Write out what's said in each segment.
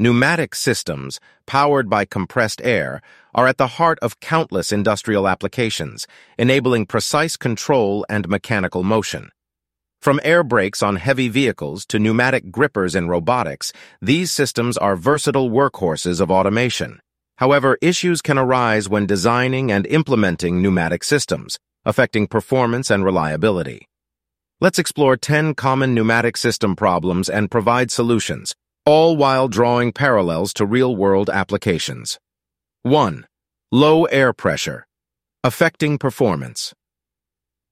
Pneumatic systems, powered by compressed air, are at the heart of countless industrial applications, enabling precise control and mechanical motion. From air brakes on heavy vehicles to pneumatic grippers in robotics, these systems are versatile workhorses of automation. However, issues can arise when designing and implementing pneumatic systems, affecting performance and reliability. Let's explore 10 common pneumatic system problems and provide solutions, all while drawing parallels to real-world applications. 1. Low air pressure. Affecting performance.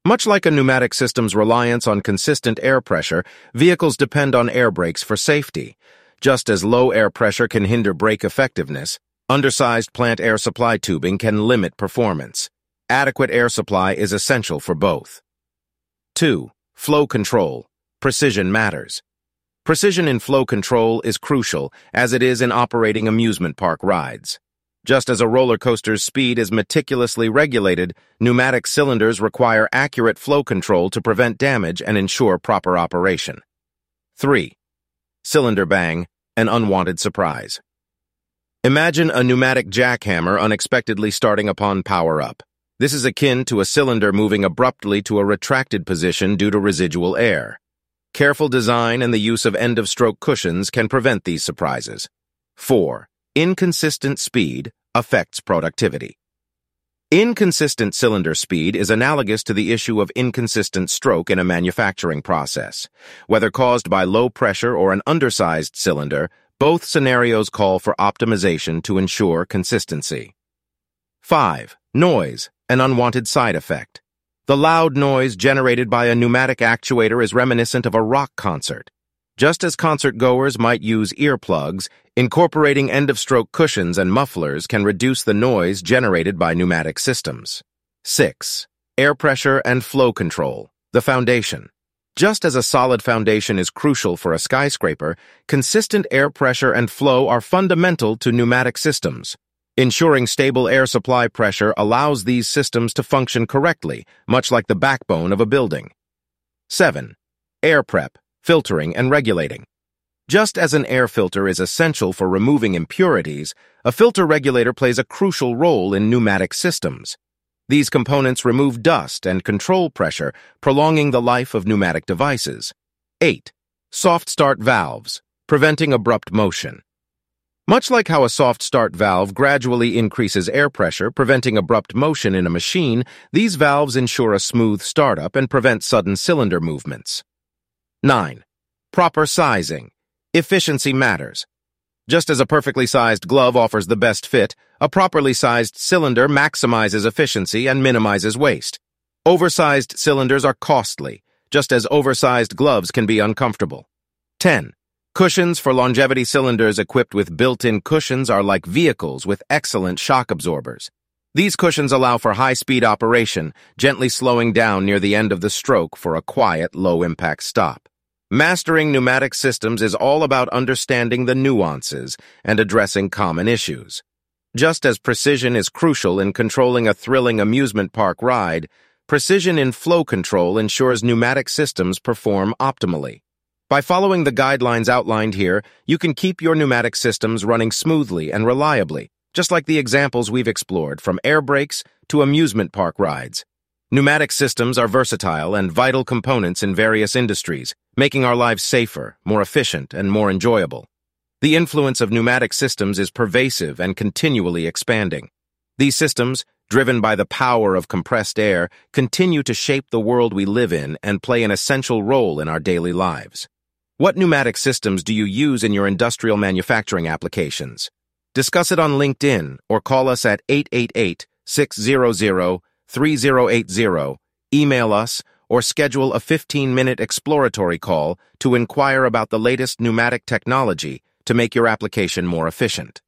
Much like a pneumatic system's reliance on consistent air pressure, vehicles depend on air brakes for safety. Just as low air pressure can hinder brake effectiveness, undersized plant air supply tubing can limit performance. Adequate air supply is essential for both. 2. Flow control. Precision matters. Precision in flow control is crucial, as it is in operating amusement park rides. Just as a roller coaster's speed is meticulously regulated, pneumatic cylinders require accurate flow control to prevent damage and ensure proper operation. 3. Cylinder bang, an unwanted surprise. Imagine a pneumatic jackhammer unexpectedly starting upon power-up. This is akin to a cylinder moving abruptly to a retracted position due to residual air. Careful design and the use of end-of-stroke cushions can prevent these surprises. 4. Inconsistent speed affects productivity. Inconsistent cylinder speed is analogous to the issue of inconsistent stroke in a manufacturing process. Whether caused by low pressure or an undersized cylinder, both scenarios call for optimization to ensure consistency. 5. Noise, an unwanted side effect. The loud noise generated by a pneumatic actuator is reminiscent of a rock concert. Just as concert goers might use earplugs, incorporating end-of-stroke cushions and mufflers can reduce the noise generated by pneumatic systems. 6. Air pressure and flow control, the foundation. Just as a solid foundation is crucial for a skyscraper, consistent air pressure and flow are fundamental to pneumatic systems. Ensuring stable air supply pressure allows these systems to function correctly, much like the backbone of a building. 7. Air prep, filtering, and regulating. Just as an air filter is essential for removing impurities, a filter regulator plays a crucial role in pneumatic systems. These components remove dust and control pressure, prolonging the life of pneumatic devices. 8. Soft start valves, preventing abrupt motion. Much like how a soft start valve gradually increases air pressure, preventing abrupt motion in a machine, these valves ensure a smooth startup and prevent sudden cylinder movements. 9. Proper sizing. Efficiency matters. Just as a perfectly sized glove offers the best fit, a properly sized cylinder maximizes efficiency and minimizes waste. Oversized cylinders are costly, just as oversized gloves can be uncomfortable. 10. Cushions for longevity cylinders equipped with built-in cushions are like vehicles with excellent shock absorbers. These cushions allow for high-speed operation, gently slowing down near the end of the stroke for a quiet, low-impact stop. Mastering pneumatic systems is all about understanding the nuances and addressing common issues. Just as precision is crucial in controlling a thrilling amusement park ride, precision in flow control ensures pneumatic systems perform optimally. By following the guidelines outlined here, you can keep your pneumatic systems running smoothly and reliably, just like the examples we've explored from air brakes to amusement park rides. Pneumatic systems are versatile and vital components in various industries, making our lives safer, more efficient, and more enjoyable. The influence of pneumatic systems is pervasive and continually expanding. These systems, driven by the power of compressed air, continue to shape the world we live in and play an essential role in our daily lives. What pneumatic systems do you use in your industrial manufacturing applications? Discuss it on LinkedIn or call us at 888-600-3080, email us, or schedule a 15-minute exploratory call to inquire about the latest pneumatic technology to make your application more efficient.